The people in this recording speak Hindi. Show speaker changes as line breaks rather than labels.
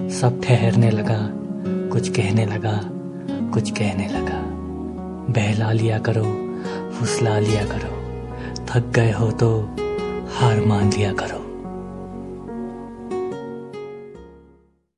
सब ठहरने लगा कुछ कहने लगा कुछ कहने लगा बहला लिया करो फुसला लिया करो थक गए हो तो हार मान लिया करो